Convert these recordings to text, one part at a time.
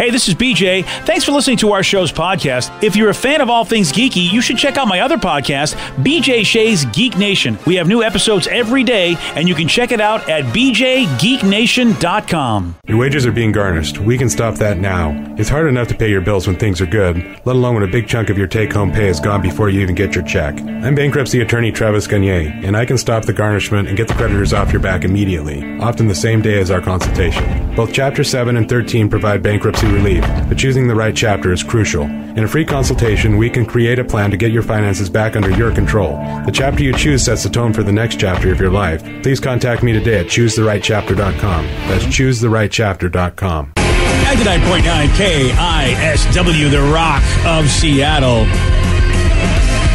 Hey, this is BJ. Thanks for listening to our show's podcast. If you're a fan of all things geeky, you should check out my other podcast, BJ Shea's Geek Nation. We have new episodes every day, and you can check it out at bjgeeknation.com. Your wages are being garnished. We can stop that now. It's hard enough to pay your bills when things are good, let alone when a big chunk of your take home pay is gone before you even get your check. I'm bankruptcy attorney Travis Gagne, and I can stop the garnishment and get the creditors off your back immediately, often the same day as our consultation. Both Chapter 7 and 13 provide bankruptcy relief, but choosing the right chapter is crucial. In a free consultation, we can create a plan to get your finances back under your control. The chapter you choose sets the tone for the next chapter of your life. Please contact me today at choosetherightchapter.com. That's choosetherightchapter.com. 99.9 KISW, the rock of Seattle.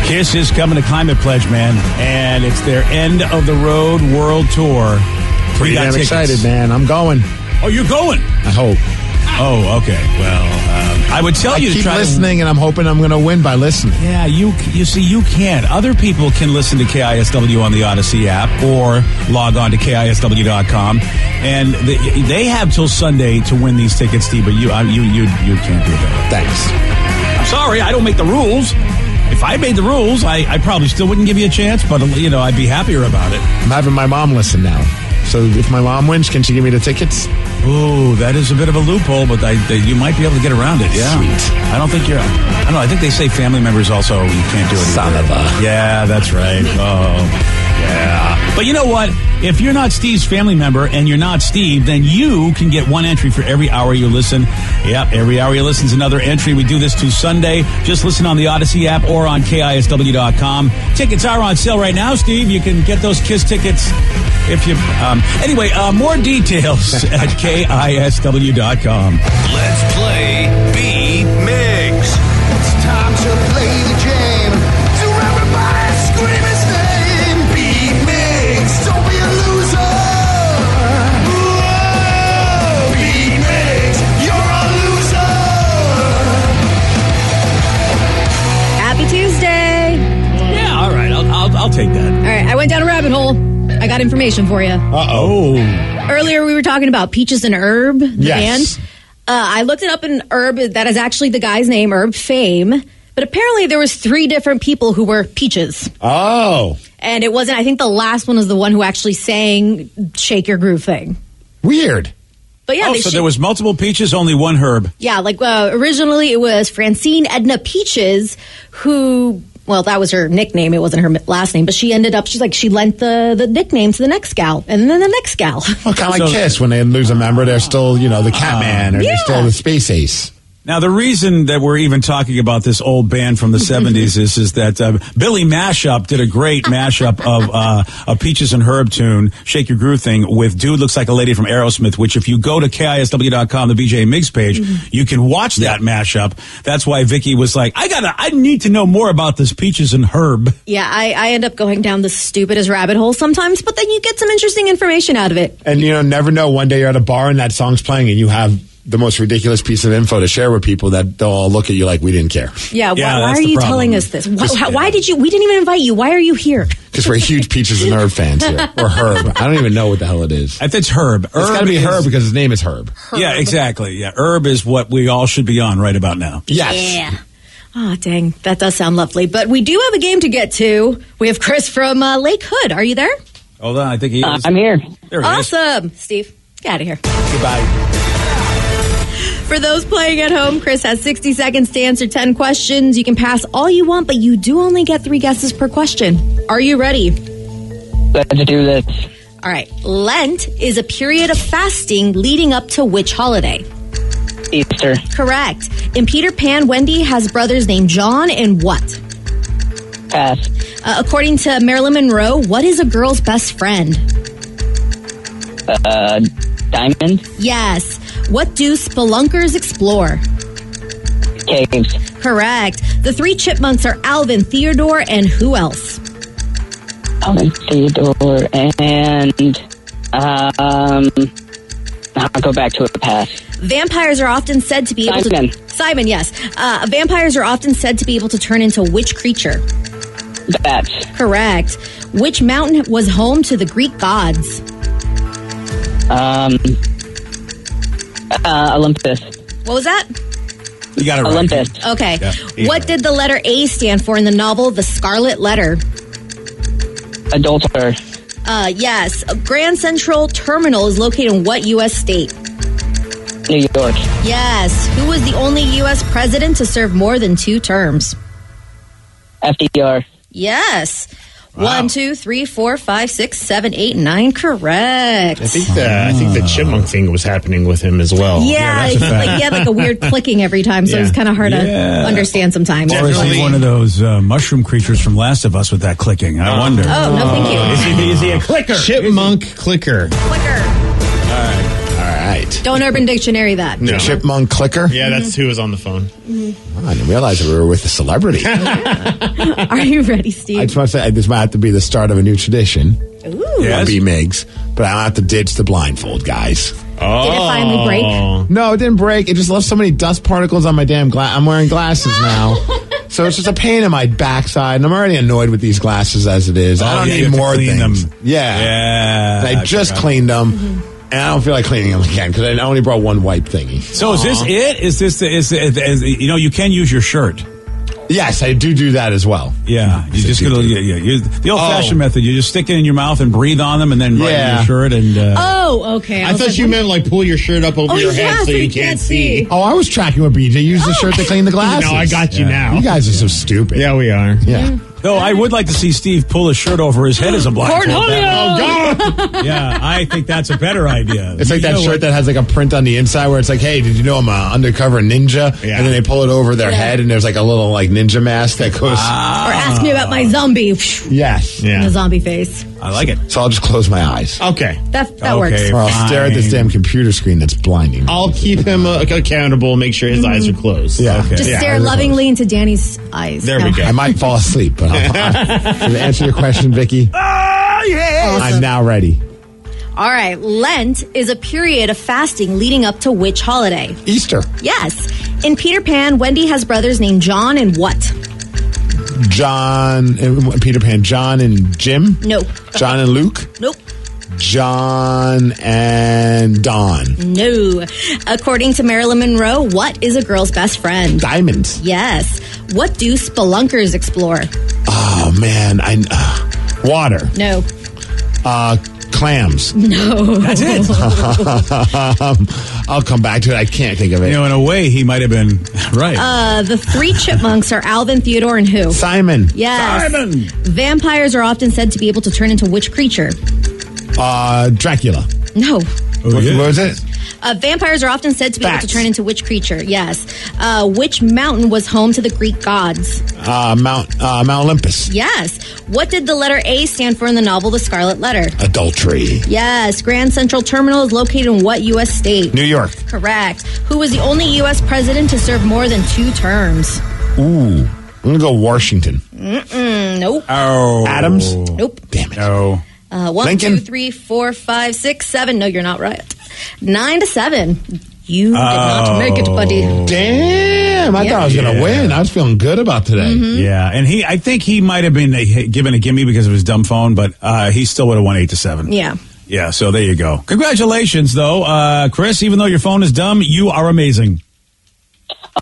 Kiss is coming to Climate Pledge, man, and it's their end of the road world tour. We Pretty damn tickets. excited, man. I'm going. Oh, you're going? I hope. Oh, okay. Well, um, I would tell I you to keep try listening, and I'm hoping I'm going to win by listening. Yeah, you you see, you can't. Other people can listen to KISW on the Audacy app or log on to KISW.com, and they, they have till Sunday to win these tickets, Steve. But you, I, you, you, you can't do that. Thanks. I'm sorry, I don't make the rules. If I made the rules, I, I probably still wouldn't give you a chance, but you know, I'd be happier about it. I'm having my mom listen now. So if my mom wins, can she give me the tickets? Ooh, that is a bit of a loophole, but I, they, you might be able to get around it. Yeah, Sweet. I don't think you're. I don't know. I think they say family members also you can't do it. Son either. of a- Yeah, that's right. Oh, yeah. But you know what? If you're not Steve's family member and you're not Steve, then you can get one entry for every hour you listen. Yep, every hour you listen is another entry. We do this to Sunday. Just listen on the Audacy app or on KISW.com. Tickets are on sale right now, Steve. You can get those KISS tickets if you. Um, anyway, uh, more details at KISW.com. Let's play B Migs. It's time to play the game. So everybody scream his name. B Migs. Don't be a loser. Whoa, B Migs. You're a loser. Happy Tuesday. Yeah, all right. I'll, I'll, I'll take that. All right, I went down a rabbit hole. Got information for you. Uh Oh. Earlier, we were talking about Peaches and Herb, the Yes. band. Uh, I looked it up in Herb. That is actually the guy's name, Herb Fame. But apparently, there was three different people who were Peaches, Oh, and it wasn't. I think the last one was the one who actually sang "Shake Your Groove" thing. weird. But yeah, oh, so sh- there was multiple peaches, only one herb. Yeah, like uh, originally it was Francine Edna Peaches, who, well, that was her nickname. It wasn't her last name, but she ended up, she's like, she lent the, the nickname to the next gal, and then the next gal. Well, kind of like So- Kiss when they lose a member, they're still, you know, the Catman or Yeah. they're still the Space Ace. Now, the reason that we're even talking about this old band from the 70s is, is that uh, Billy Mashup did a great mashup of uh, a Peaches and Herb tune, Shake Your Groove thing, with Dude Looks Like a Lady from Aerosmith, which if you go to KISW.com, the BJ Mix page, you can watch that mashup. That's why Vicky was like, I gotta, I need to know more about this Peaches and Herb. yeah, I, I end up going down the stupidest rabbit hole sometimes, but then you get some interesting information out of it. And, you know, never know. One day you're at a bar and that song's playing and you have the most ridiculous piece of info to share with people that they'll all look at you like we didn't care. Yeah, Yeah, why, why are you problem. telling us this? Why, Just- how- why did you, we didn't even invite you. Why are you here? Because we're huge Peaches and Herb fans here. Or Herb. I don't even know what the hell it is. If it's Herb. It's got to be is- Herb because his name is Herb. Yeah, exactly. Yeah, Herb is what we all should be on right about now. Yes. Yeah. Oh, dang. That does sound lovely. But we do have a game to get to. We have Chris from uh, Lake Hood. Are you there? Hold on, I think he is. I'm here. There he is. Awesome. Steve. Get out of here. Goodbye. For those playing at home, Chris has 60 seconds to answer 10 questions. You can pass all you want, but you do only get three guesses per question. Are you ready? Let's do this. All right. Lent is a period of fasting leading up to which holiday? Easter. Correct. In Peter Pan, Wendy has brothers named John and what? Pass. Uh, according to Marilyn Monroe, what is a girl's best friend? Uh, diamond. Yes. What do spelunkers explore? Caves. Correct. The three chipmunks are Alvin, Theodore, and who else? Alvin Theodore and um I'll go back to a pass. Vampires are often said to be able Simon. to. Simon, yes. Uh, vampires are often said to be able to turn into which creature? Bats. Correct. Which mountain was home to the Greek gods? Um uh, Olympus. What was that? You got it right. Olympus. Okay. Yeah. What did the letter A stand for in the novel The Scarlet Letter? Adulterer. Uh, yes. Grand Central Terminal is located in what U.S. state? New York. Yes. Who was the only U.S. president to serve more than two terms? FDR. Yes. One, two, three, four, five, six, seven, eight, nine. Correct. I think the I think the chipmunk thing was happening with him as well. Yeah, that's a he's like, he had like a weird clicking every time, so Yeah. it's kind of hard Yeah. to understand sometimes. Or is he one of those uh, mushroom creatures from Last of Us with that clicking? I wonder. Oh, no, thank Is you. he, is he a clicker? Chipmunk clicker. Clicker. All right. Don't Urban Dictionary that. No. Chipmunk clicker. Yeah, that's who was on the phone. Mm-hmm. Oh, I didn't realize we were with a celebrity. Are you ready, Steve? I just want to say this might have to be the start of a new tradition. Ooh. Yes. B Migs, but I don't have to ditch the blindfold, guys. Oh. Did it finally break? No, it didn't break. It just left so many dust particles on my damn glass. I'm wearing glasses now. So it's just a pain in my backside, and I'm already annoyed with these glasses as it is. I Oh, don't yeah, you need have to more clean things. them. Yeah, Yeah. And I, just forgot. cleaned them, mm-hmm. And I don't feel like cleaning them again because I only brought one wipe thingy. So is this it? Is this the, is, is, is you know you can use your shirt? Yes, I do do that as well. Yeah, you just gonna yeah, yeah, you, the old fashioned Oh. method. You just stick it in your mouth and breathe on them, and then write in Yeah. your shirt. And uh, Oh, okay. I was thought like, you meant like pull your shirt up over Oh, your yeah, head so you can't see. Oh, I was tracking with BJ. Use the shirt to clean the glasses. No, I got you Yeah. now. You guys are so stupid. Yeah, we are. Yeah. Though I would like to see Steve pull his shirt over his head as a blindfold. Cornholio! Oh, that- yeah, I think that's a better idea. It's like You that shirt what? that has like a print on the inside where it's like, "Hey, did you know I'm an undercover ninja?" Yeah. And then they pull it over their head, and there's like a little like ninja mask that goes. Ah. Or ask me about my zombie. yes. The Yeah. zombie face. I like it. So I'll just close my eyes, Okay. That that Okay. works. or I'll stare at this damn computer screen that's blinding. me. I'll keep him uh, accountable. Make sure his eyes are closed. Yeah. Okay. Just Yeah, stare eyes are lovingly into Danny's eyes. There now. we go. I might fall asleep, but I'll, I, to answer your question, Vicky, I'm now ready. All right. Lent is a period of fasting leading up to which holiday? Easter, Yes. In Peter Pan, Wendy has brothers named John and what? John, uh, Peter Pan, John and Jim, No. John and Luke, Nope. John and Don, No. According to Marilyn Monroe, what is a girl's best friend? Diamond. Yes. What do spelunkers explore? Oh man, I uh, water, No. uh, clams. No. That's it. um, I'll come back to it. I can't think of it. you know, in a way, he might have been right. Uh, the three chipmunks are Alvin, Theodore, and who? Simon. Yes. Simon. Vampires are often said to be able to turn into which creature? Uh, Dracula. No. Oh, what, yeah. what was it? Uh, vampires are often said to be able to turn into which creature? Yes. Uh, which mountain was home to the Greek gods? Uh, Mount uh, Mount Olympus. Yes. What did the letter A stand for in the novel The Scarlet Letter? Adultery. Yes. Grand Central Terminal is located in what U.S. state? New York. Correct. Who was the only U.S. president to serve more than two terms? Ooh. I'm gonna go Washington. Mm, nope. oh, Adams. Nope. Damn it. No. Uh, one, Lincoln? two, three, four, five, six, seven. No, you're not right. Nine to seven. You did not make it, buddy. Damn. I thought I was gonna Yeah. win. I was feeling good about today. Yeah, and he, I think he might have been uh, given a gimme because of his dumb phone, but uh, he still would have won eight to seven. Yeah. Yeah, so there you go. Congratulations, though, uh, Chris. Even though your phone is dumb, you are amazing.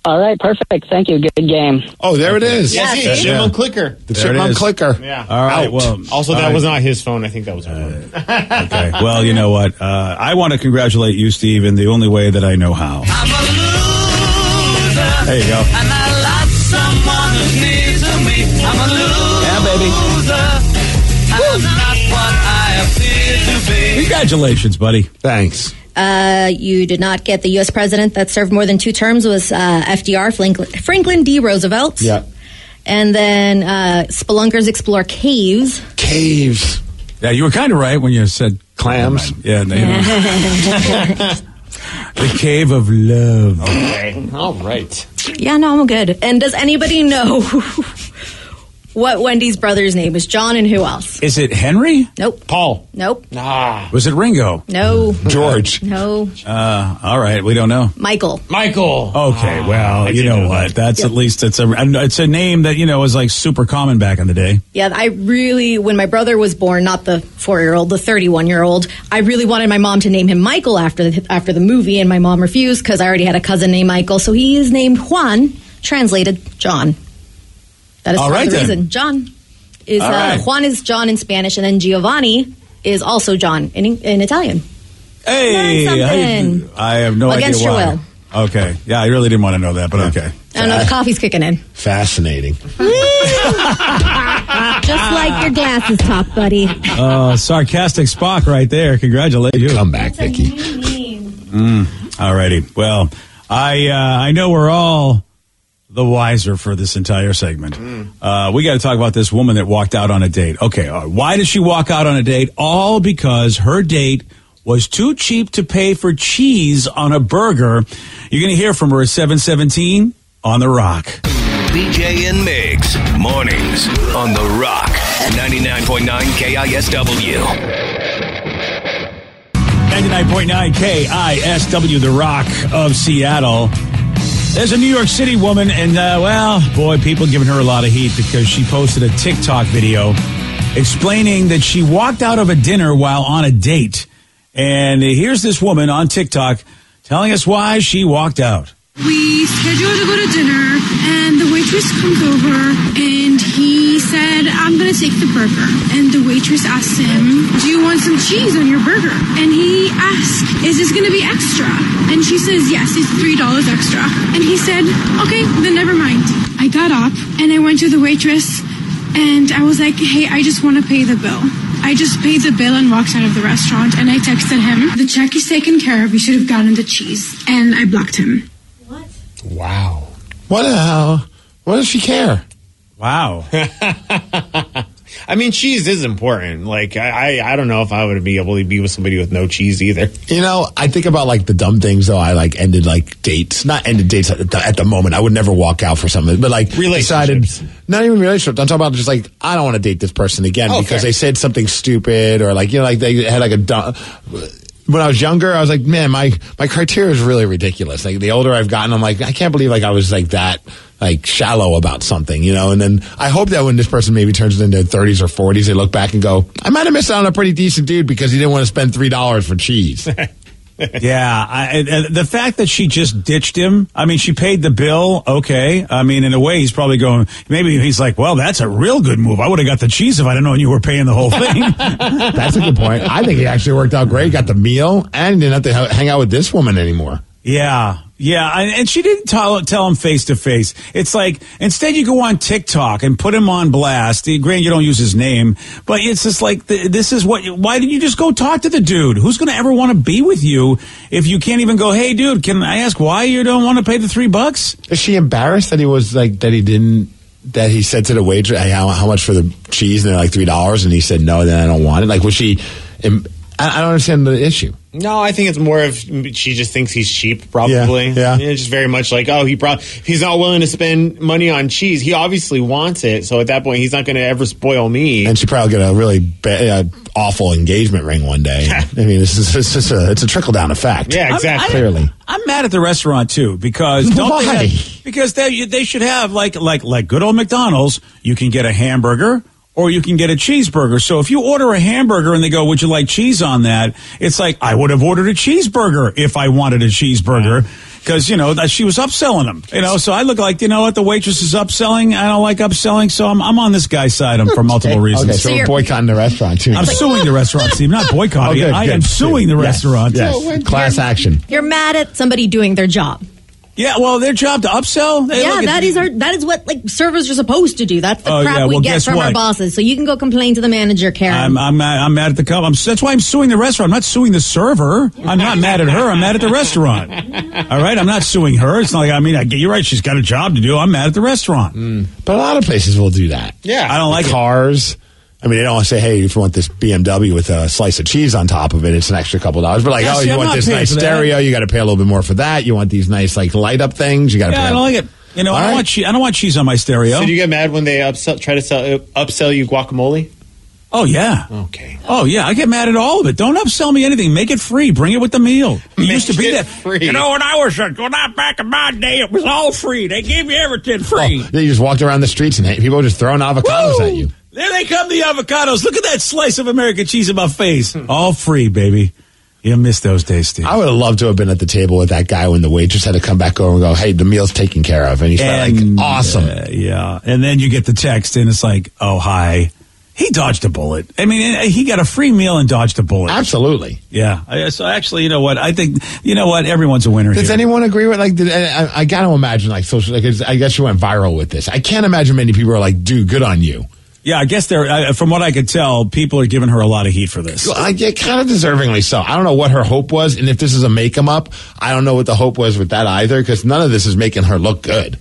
All right, perfect. Thank you. Good game. Oh, there it is. Yeah, Yes, see? Chipmunk clicker. The There chipmunk clicker. Yeah. All right. Out. Well, Also, that all was not his phone. I think that was her phone. okay. Well, you know what? Uh, I want to congratulate you, Steve, in the only way that I know how. There you go. Yeah, baby. Congratulations, buddy. Thanks. Uh, you did not get the U.S. president that served more than two terms was uh, FDR, Franklin, Franklin D. Roosevelt. Yeah. And then uh, spelunkers explore caves. Caves. Yeah, you were kind of right when you said Clams. Yeah, they, the cave of love. Okay. All right. Yeah, no, I'm good. And does anybody know what Wendy's brother's name is? John and who else? Is it Henry? Nope. Paul. Nope. Ah. Was it Ringo? No. George. No. Uh, all right, we don't know. Michael. Michael. Okay, Ah, well, I you know, know what? that. That's at least it's a it's a name that you know was like super common back in the day. Yeah, I really, when my brother was born, not the four year old, the 31 year old, I really wanted my mom to name him Michael after the, after the movie, and my mom refused because I already had a cousin named Michael. So he is named Juan, translated John. That is All part right of the then. reason. John is, uh, right. Juan is John in Spanish, and then Giovanni is also John in, in Italian. Hey, Learn something. do- I have no Against idea your why. Okay, yeah, I really didn't want to know that, but okay. I don't know, the coffee's kicking in. Fascinating. Just like your glasses top, buddy. Uh, sarcastic Spock right there. Congratulations. Come back, Vicky. All righty. Well, I uh, I know we're all the wiser for this entire segment. Uh, we got to talk about this woman that walked out on a date. Okay, uh, why did she walk out on a date? All because her date was too cheap to pay for cheese on a burger. You're going to hear from her at 717 on The Rock. BJ and Migs, mornings on The Rock, 99.9 KISW. 99.9 KISW, The Rock of Seattle. There's a New York City woman, and uh, well, boy, people giving her a lot of heat because she posted a TikTok video explaining that she walked out of a dinner while on a date. And here's this woman on TikTok telling us why she walked out. We scheduled to go to dinner, and the waitress comes over, and he said, I'm gonna take the burger. And the waitress asked him, Do you want some cheese on your burger? And he asked, Is this gonna be extra? And she says, Yes, it's $3 extra. And he said, Okay, then never mind. I got up, and I went to the waitress, and I was like, Hey, I just wanna pay the bill. I just paid the bill and walked out of the restaurant, and I texted him, The check is taken care of, you should have gotten the cheese. And I blocked him. Wow. What the hell? What does she care? Wow. I mean, cheese is important. Like, I, I, I don't know if I would be able to be with somebody with no cheese either. You know, I think about like the dumb things though. I like ended like dates, not ended dates at the, at the moment. I would never walk out for something, but like decided, not even relationships. I'm talking about just like I don't want to date this person again Oh, because fair. they said something stupid or like you know like they had like a dumb. When I was younger, I was like, man, my my criteria is really ridiculous. Like the older I've gotten, I'm like, I can't believe like I was like that like shallow about something, you know. And then I hope that when this person maybe turns into their 30s or 40s, they look back and go, I might have missed out on a pretty decent dude because he didn't want to spend three dollars for cheese. yeah, I, and the fact that she just ditched him. I mean, she paid the bill. Okay, I mean, in a way, he's probably going. Maybe he's like, "Well, that's a real good move. I would have got the cheese if I'd have known you were paying the whole thing." That's a good point. I think he actually worked out great. Got the meal and didn't have to ha- hang out with this woman anymore. Yeah, yeah, and, she didn't tell tell him face to face. It's like instead you go on TikTok and put him on blast. Eh, granted, you don't use his name, but it's just like th- this is what. Why didn't you just go talk to the dude? Who's going to ever want to be with you if you can't even go? Hey, dude, can I ask why you don't want to pay the three bucks? Is she embarrassed that he was like that he didn't that he said to the waitress, hey, how, how much for the cheese? And they're like three dollars, and he said no. Then I don't want it. Like was she? I, I don't understand the issue. No, I think it's more of she just thinks he's cheap, probably. Yeah, yeah. It's just very much like, oh, he probably he's not willing to spend money on cheese. He obviously wants it, so at that point, he's not going to ever spoil me. And she probably get a really ba- uh, awful engagement ring one day. I mean, this is it's just a it's a trickle down effect. Yeah, exactly. Clearly, I'm mad at the restaurant too because don't Why? they have, because they they should have like like like good old McDonald's. You can get a hamburger or you can get a cheeseburger. So if you order a hamburger and they go, "Would you like cheese on that?" It's like I would have ordered a cheeseburger if I wanted a cheeseburger. because you know that she was upselling them. You know, so I look like you know what the waitress is upselling. I don't like upselling, so I'm, I'm on this guy's side. I'm for multiple reasons. Okay, so, we're boycotting the restaurant too. I'm suing the restaurant, Steve. Not boycotting. Oh, it. good, I good. am suing the Yes, restaurant. yes. Class action. You're mad at somebody doing their job. Yeah, well, their job to upsell. Hey, yeah, look, that is our that is what like servers are supposed to do. That's the Oh, crap yeah, we get guess from our bosses. So you can go complain to the manager, Karen. I'm, I'm, mad- I'm mad at the company. That's why I'm suing the restaurant. I'm not suing the server. I'm not mad at her. I'm mad at the restaurant. All right, I'm not suing her. It's not like I mean, I, get you're right. She's got a job to do. I'm mad at the restaurant. Hmm. But a lot of places will do that. Yeah. I don't like it. Cars. I mean, they don't say, "Hey, if you want this BMW with a slice of cheese on top of it, it's an extra couple dollars." But like, Yeah, oh, see, you I'm want this nice stereo, you got to pay a little bit more for that. You want these nice like light up things, you got to Yeah, pay. I don't like it. You know, All I don't right. want cheese. I don't want cheese on my stereo. So do you get mad when they upsell, try to sell, upsell you guacamole? oh yeah. Okay. Oh yeah, I get mad at all of it. Don't upsell me anything. Make it free. Bring it with the meal. It used to be it that. free. You know, when I was uh, when I back in my day, it was all free. They gave you everything Oh, free. they just walked around the streets and people were just throwing avocados Woo! at you. There they come, the avocados. Look at that slice of American cheese in my face. All free, baby. You miss those days, Steve. I would have loved to have been at the table with that guy when the waitress had to come back over and go, "Hey, the meal's taken care of," and he's like, "Awesome." uh, yeah. And then you get the text, and it's like, oh, hi. He dodged a bullet. I mean, uh, he got a free meal and dodged a bullet. Absolutely. Yeah. So actually, you know what? I think, you know what? Everyone's a winner Does here. anyone agree with like? Did, I, I got to imagine like social. Like, I guess you went viral with this. I can't imagine many people are like, "Dude, good on you." Yeah, I guess they're, uh, from what I could tell, people are giving her a lot of heat for this. Well, I get kind of deservingly so. I don't know what her hope was, and if this is a make 'em up, I don't know what the hope was with that either, because none of this is making her look good.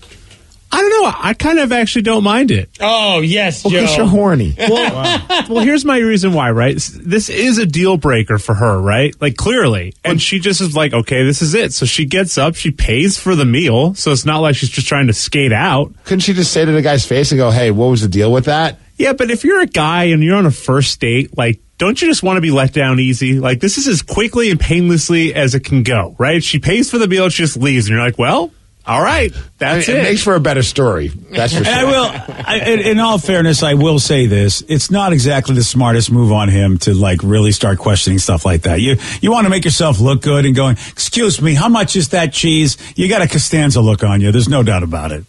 I don't know. I kind of actually don't mind it. Oh, yes, Well, because Joe. you're horny. Well, well, here's my reason why, right? This is a deal breaker for her, right? Like clearly. And she just is like, okay, this is it. So she gets up, she pays for the meal. So it's not like she's just trying to skate out. Couldn't she just say to the guy's face and go, "Hey, what was the deal with that?" Yeah, but if you're a guy and you're on a first date, like, don't you just want to be let down easy? Like, this is as quickly and painlessly as it can go, right? She pays for the meal, she just leaves, and you're like, well, all right, that's I mean, it. It makes for a better story. That's for And sure. I will, I, in- in all fairness, I will say this: it's not exactly the smartest move on him to like really start questioning stuff like that. You you want to make yourself look good and going, "Excuse me, how much is that cheese?" You got a Costanza look on you. There's no doubt about it.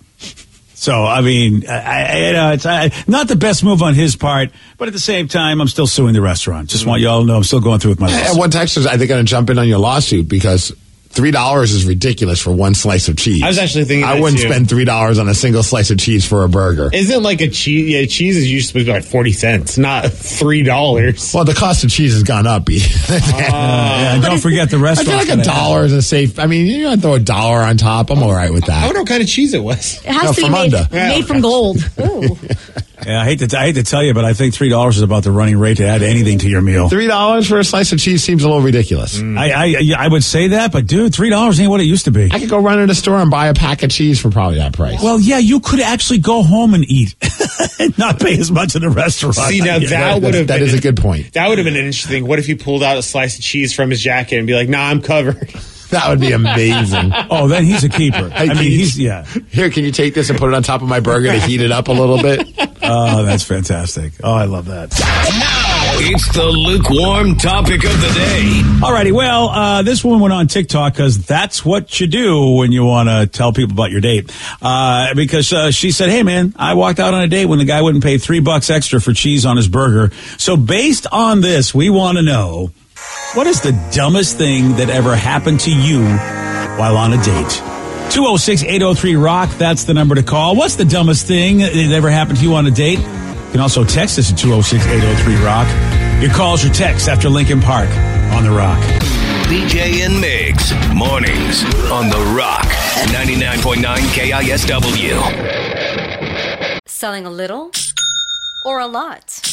So I mean, I, I, you know, it's I, not the best move on his part, but at the same time, I'm still suing the restaurant. Just want mm. y'all to know I'm still going through with my. And lawsuit. one texter's, I think, I'm going to jump in on your lawsuit because three dollars is ridiculous for one slice of cheese. I was actually thinking I that wouldn't too. spend three dollars on a single slice of cheese for a burger. Isn't like a cheese? Yeah, cheese is usually supposed to be like forty cents, not three dollars. well, the cost of cheese has gone up. yeah, ah. don't forget the I restaurant. feel like a dollar is a safe. I mean, you don't throw a dollar on top. I'm all right with that. I wonder what kind of cheese it was. it has No, to be made, under. made from gold. Ooh. Yeah, I hate to I hate to tell you, but I think three dollars is about the running rate to add anything to your meal. Three dollars for a slice of cheese seems a little ridiculous. Mm. I, I I would say that, but dude, three dollars ain't what it used to be. I could go run in the store and buy a pack of cheese for probably that price. Well, yeah, you could actually go home and eat, and not pay as much in the restaurant. See, now Yeah. that would have that been is a good point. That would have been an interesting. What if he pulled out a slice of cheese from his jacket and be like, "Nah, I'm covered." That would be amazing. Oh, then he's a keeper. Hey, I mean, you- he's yeah. Here, can you take this and put it on top of my burger to heat it up a little bit? Oh, that's fantastic. Oh, I love that. Now it's the lukewarm topic of the day. Alrighty, well, uh, this woman went on TikTok because that's what you do when you want to tell people about your date. Uh, because uh, she said, "Hey, man, I walked out on a date when the guy wouldn't pay three bucks extra for cheese on his burger." So, based on this, we want to know what is the dumbest thing that ever happened to you while on a date. 206 803 Rock, that's the number to call. What's the dumbest thing that ever happened to you on a date? You can also text us at 206 803 Rock. Your calls, your texts after Linkin Park on the Rock. BJ and Migs, mornings on The Rock, 99.9 KISW. Selling a little or a lot?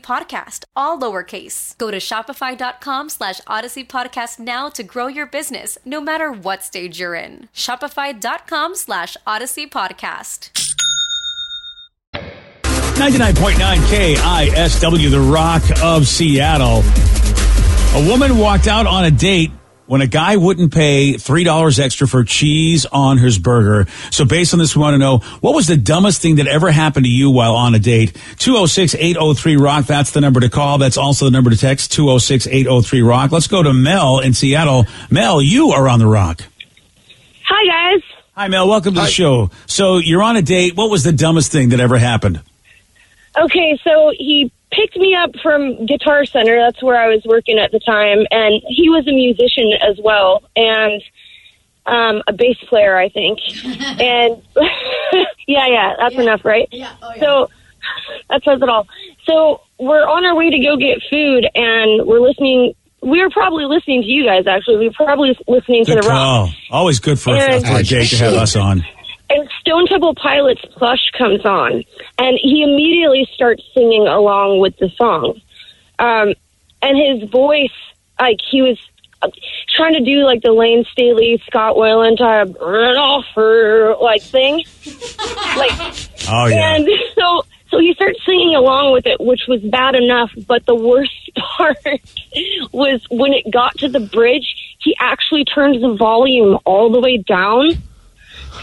podcast, all lowercase. Go to shopify.com slash odyssey podcast now to grow your business, no matter what stage you're in. Shopify.com slash odyssey podcast. 99.9 KISW, the rock of Seattle. A woman walked out on a date when a guy wouldn't pay $3 extra for cheese on his burger. So based on this, we want to know what was the dumbest thing that ever happened to you while on a date? 206-803-ROCK. That's the number to call. That's also the number to text 206-803-ROCK. Let's go to Mel in Seattle. Mel, you are on the rock. Hi, guys. Hi, Mel. Welcome to the show. So you're on a date. What was the dumbest thing that ever happened? Okay, so he picked me up from Guitar Center. That's where I was working at the time, and he was a musician as well, and um, a bass player, I think. and yeah, yeah, that's enough, right? Yeah. So that says it all. So we're on our way to go get food, and we're listening. We were probably listening to you guys. Actually, we were probably listening to Good the rock. call. Always good for, And- for a date to have us on. And Stone Temple Pilots Plush comes on, and he immediately starts singing along with the song. Um, and his voice, like he was uh, trying to do like the Layne Staley, Scott Weiland type "Run off like thing, like. Oh, yeah. And so, so he starts singing along with it, which was bad enough. But the worst part was when it got to the bridge, he actually turned the volume all the way down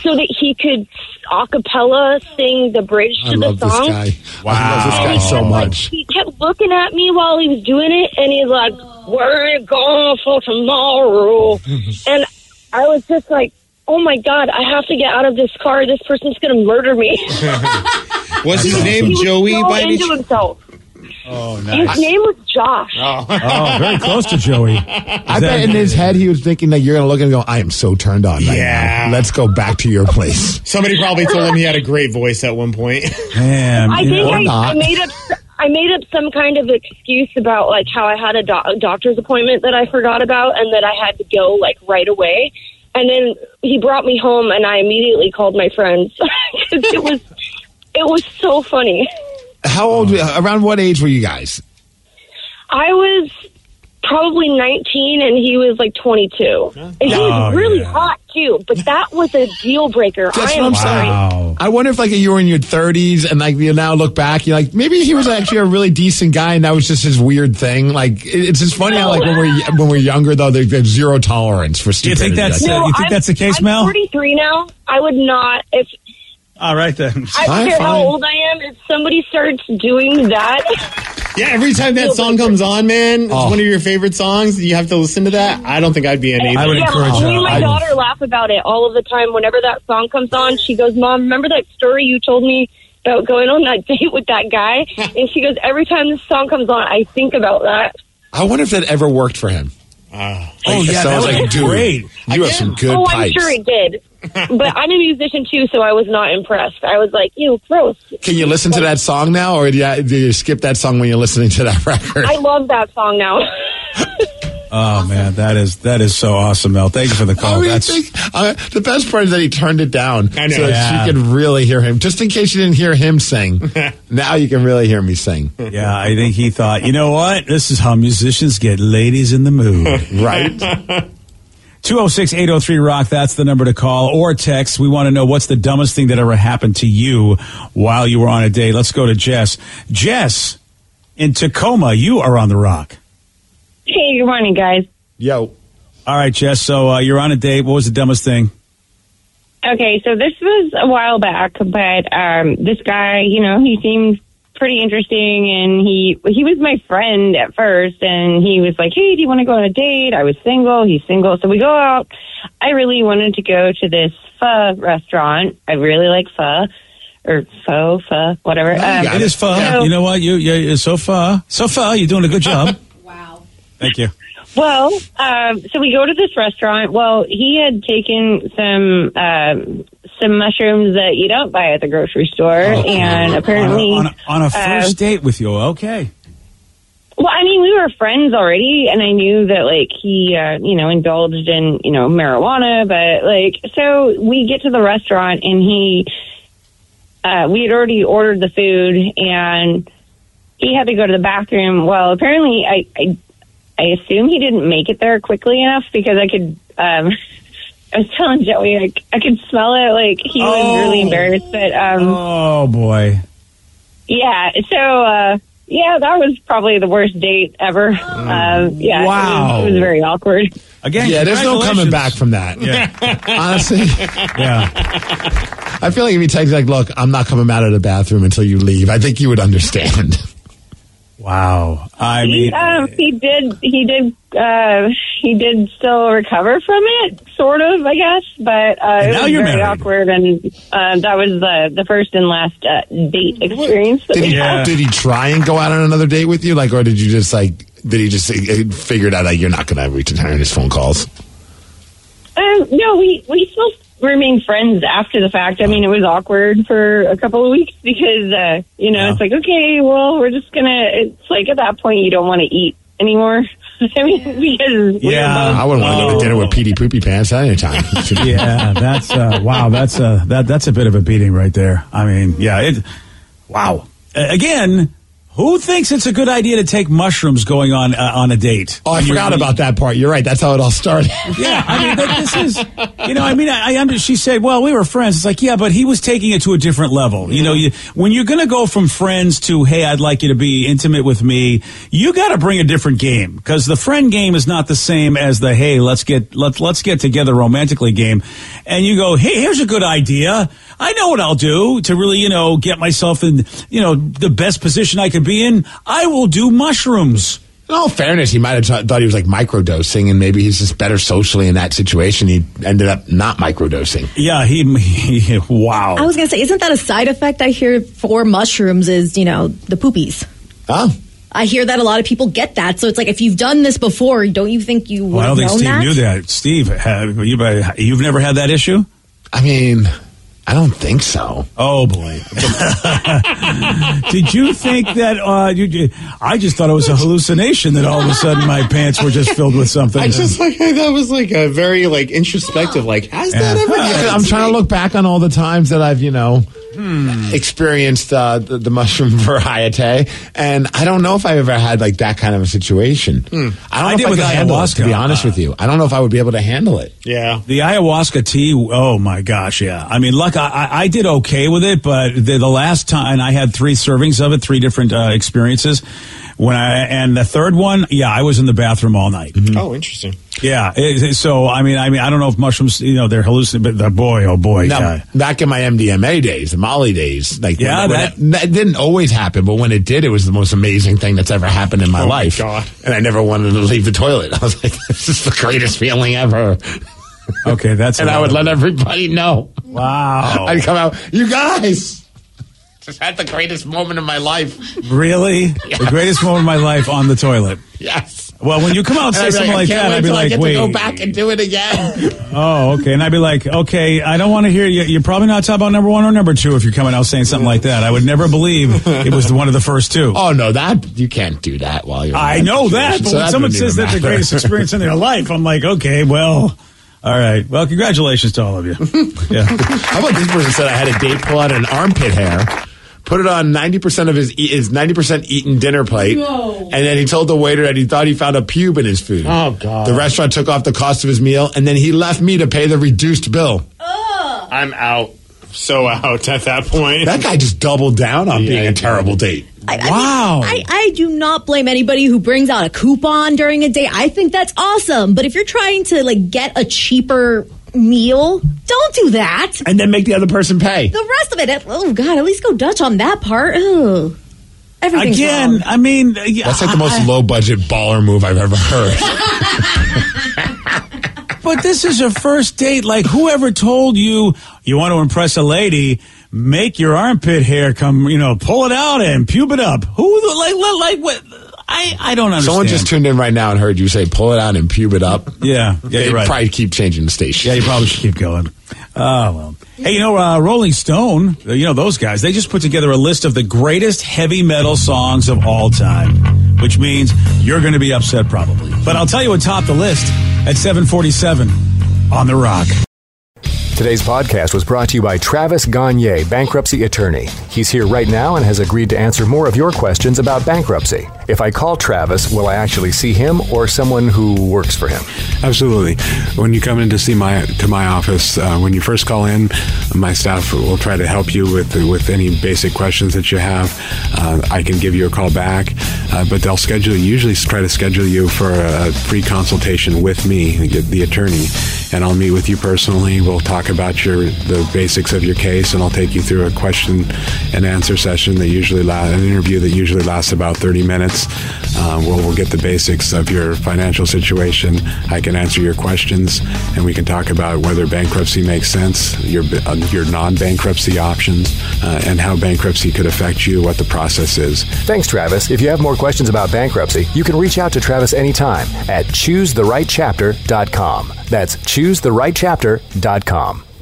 so that he could a cappella sing the bridge I to the love this song. guy. I love this guy so much. He kept looking at me while he was doing it, and he's like, "Where are you going for tomorrow?" and I was just like, "Oh my god, I have to get out of this car. This person's gonna murder me." What's his He name? was Joey so by any into himself. Oh, His name was Josh. Oh. oh, very close to Joey. I bet in his head he was thinking that you're going to look at him and go, I am so turned on right Yeah. now. Let's go back to your place. Somebody probably told him he had a great voice at one point. Man, I think I, I made up. I made up some kind of excuse about like how I had a, doc- a doctor's appointment that I forgot about and that I had to go like right away. And then he brought me home, and I immediately called my friends 'Cause it was it was so funny. How old, around what age were you guys? I was probably 19 and he was like 22. And he Oh, was really hot too, but that was a deal breaker. That's I what am I'm sorry. saying. I wonder if like you were in your 30s and like you now look back, you're like maybe he was actually a really decent guy and that was just his weird thing. Like it's just funny how like when we're when we're younger though, there's, there's zero tolerance for Do you think that's like uh, you think I'm- that's the case, I'm Mel? 43 now. I would not if All right then. I don't care how old I am. If somebody starts doing that, Yeah, every time that song comes on, man, it's Oh. one of your favorite songs. You have to listen to that. I don't think I'd be in either. yeah, me and my daughter laugh about it all of the time. Whenever that song comes on, she goes, "Mom, remember that story you told me about going on that date with that guy?" and she goes, "Every time this song comes on, I think about that." I wonder if that ever worked for him. Uh, Oh, yeah, so I that was like, be dude, great. you have some good oh, pipes. I'm sure it did. but I'm a musician too, so I was not impressed. I was like, "Ew, gross." Can you listen to that song now, or do you, do you skip that song when you're listening to that record? I love that song now. Oh man, that is that is so awesome, Mel. Thank you for the call. I mean, That's think- uh, the best part is that he turned it down so that Yeah. she could really hear him. Just in case you didn't hear him sing, now you can really hear me sing. yeah. I think he thought, you know what? This is how musicians get ladies in the mood. Right? 206 803 Rock, that's the number to call or text. We want to know what's the dumbest thing that ever happened to you while you were on a date. Let's go to Jess. Jess, in Tacoma, you are on the rock. Hey, good morning, guys. Yo. All right, Jess. So uh, you're on a date. What was the dumbest thing? Okay, so this was a while back, but um, this guy, you know, he seemed pretty interesting. And he he was my friend at first, and he was like, "Hey, do you want to go on a date?" I was single. He's single, so we go out. I really wanted to go to this pho restaurant. I really like pho. Or pho, pho, whatever. Um, it is fun. so- you know what? You, you, you're so far, so far. You're doing a good job. Thank you. Well, um, so we go to this restaurant. Well, he had taken some um, some mushrooms that you don't buy at the grocery store, and apparently on a, on a uh, first date with you. Okay. Well, I mean, we were friends already, and I knew that like he, uh, you know, indulged in you know marijuana, but like so we get to the restaurant and he, uh, we had already ordered the food and he had to go to the bathroom. Well, apparently, I, I, I assume he didn't make it there quickly enough because I could. Um, I was telling Joey, like I could smell it. Like he was really embarrassed, but um, Oh boy. yeah. So, uh, yeah, that was probably the worst date ever. Um, yeah. it was- It was, very awkward. Again, yeah, there's no coming back from that. Yeah. Honestly, yeah. I feel like if you text like, "Look, I'm not coming out of the bathroom until you leave," I think you would understand. Wow. I he, mean, um, he did, he did, uh, he did still recover from it, sort of, I guess, but, uh, it now was you're very married. awkward and, uh, that was the, the first and last, uh, date experience. that Did he? had. Did he try and go out on another date with you? Like, or did you just like? Did he just uh, figured out like you're not going to return his phone calls? Um, no, we we still remain friends after the fact. I mean, it was awkward for a couple of weeks because uh, you know it's like okay, well, we're just gonna. It's like at that point you don't want to eat anymore. I mean, because yeah, were I wouldn't want to go to dinner with Petey Poopy Pants at any time. yeah, that's uh, wow. That's uh, that that's a bit of a beating right there. I mean, yeah, it. Wow. Uh, again, who thinks it's a good idea to take mushrooms going on uh, on a date? Oh, I forgot about that part. You're right. That's how it all started. Yeah, I mean, this is, you know, I mean, I, I under, she said, well, we were friends. It's like, yeah, but he was taking it to a different level. You know, you, when you're going to go from friends to, hey, I'd like you to be intimate with me, you got to bring a different game because the friend game is not the same as the, hey, let's get, let's, let's get together romantically game. And you go, hey, here's a good idea. I know what I'll do to really, you know, get myself in, you know, the best position I could be in. I will do mushrooms. In all fairness, he might have t- thought he was like microdosing, and maybe he's just better socially in that situation. He ended up not microdosing. Yeah, he, he wow. I was gonna say, isn't that a side effect I hear for mushrooms? Is you know the poopies. Oh. I hear that a lot of people get that. So it's like if you've done this before, don't you think you Well, I don't think known Steve that? knew that. Steve, have you, you've never had that issue? I mean, I don't think so. Oh boy! Did you think that? Uh, you, you- I just thought it was a hallucination that all of a sudden my pants were just filled with something. I just like that was like a very like introspective. Like, has that ever? happened I'm trying to look back on all the times that I've, you know, experienced uh, the, the mushroom variety, and I don't know if I've ever had like that kind of a situation. I don't know I if did I with could handle it, to be ayahuasca. honest with you. I don't know if I would be able to handle it. Yeah. The ayahuasca tea, oh my gosh, yeah. I mean, look, I, I- I did okay with it, but the, the last time I had three servings of it, three different uh, experiences. When I and the third one, yeah, I was in the bathroom all night. Mm-hmm. Oh, interesting. Yeah, it- it- so I mean, I mean, I don't know if mushrooms, you know, they're hallucinating, but the boy, oh boy, Now, yeah. back in my MDMA days, the Molly days, like Yeah, when, when that- it, that didn't always happen, but when it did, it was the most amazing thing that's ever happened in my Oh, my life. God. And I never wanted to leave the toilet. I was like, this is the greatest feeling ever. Okay, that's and I would let everybody know. Wow. I'd come out, you guys. Just had the greatest moment of my life. Really? The greatest moment of my life on the toilet. Yes. Well, when you come out and say something like that, I'd be I like, get wait. to go back and do it again. Oh, okay. And I'd be like, okay, I don't want to hear you. You're probably not talking about number one or number two if you're coming out saying something like that. I would never believe it was one of the first two. oh no, that you can't do that while you're. I that know that, but so when that someone says that's the greatest experience in their life, I'm like, okay, well, all right. Well, congratulations to all of you. Yeah. How about this person said I had a date pull out an armpit hair, put it on ninety percent of his e- his ninety percent eaten dinner plate, and then he told the waiter that he thought he found a pube in his food. Oh, God. The restaurant took off the cost of his meal, and then he left me to pay the reduced bill. I'm out. So out at that point. That guy just doubled down on Yeah, being a terrible date. I, I Wow. mean, I, I do not blame anybody who brings out a coupon during a date. I think that's awesome. But if you're trying to like get a cheaper meal, don't do that. And then make the other person pay. The rest of it, oh god, at least go Dutch on that part. Ugh. Everything's Again, wrong. I mean, uh, That's like the most low budget baller move I've ever heard. But this is a first date. Like, whoever told you you want to impress a lady, make your armpit hair come, you know, pull it out and pube it up. Who, like, like, like what? I, I don't understand. Someone just tuned in right now and heard you say pull it out and pube it up. Yeah, yeah, They you're right. probably keep changing the station. Yeah, you probably should keep going. Oh, well. Hey, you know, uh, Rolling Stone, uh, you know, those guys, they just put together a list of the greatest heavy metal songs of all time, which means you're going to be upset probably. But I'll tell you what topped the list at 747 on The Rock. Today's podcast was brought to you by Travis Gagne, bankruptcy attorney. He's here right now and has agreed to answer more of your questions about bankruptcy. If I call Travis, will I actually see him or someone who works for him? Absolutely. When you come in to see my to my office, uh, when you first call in, my staff will try to help you with with any basic questions that you have. Uh, I can give you a call back, uh, but they'll schedule usually try to schedule you for a free consultation with me, the attorney, and I'll meet with you personally. We'll talk about your the basics of your case, and I'll take you through a question and answer session that usually la- an interview that usually lasts about 30 minutes. Uh, we'll, we'll get the basics of your financial situation. I can answer your questions, and we can talk about whether bankruptcy makes sense, your uh, your non-bankruptcy options, uh, and how bankruptcy could affect you, what the process is. Thanks, Travis. If you have more questions about bankruptcy, you can reach out to Travis anytime at choosetherightchapter.com. That's choosetherightchapter.com.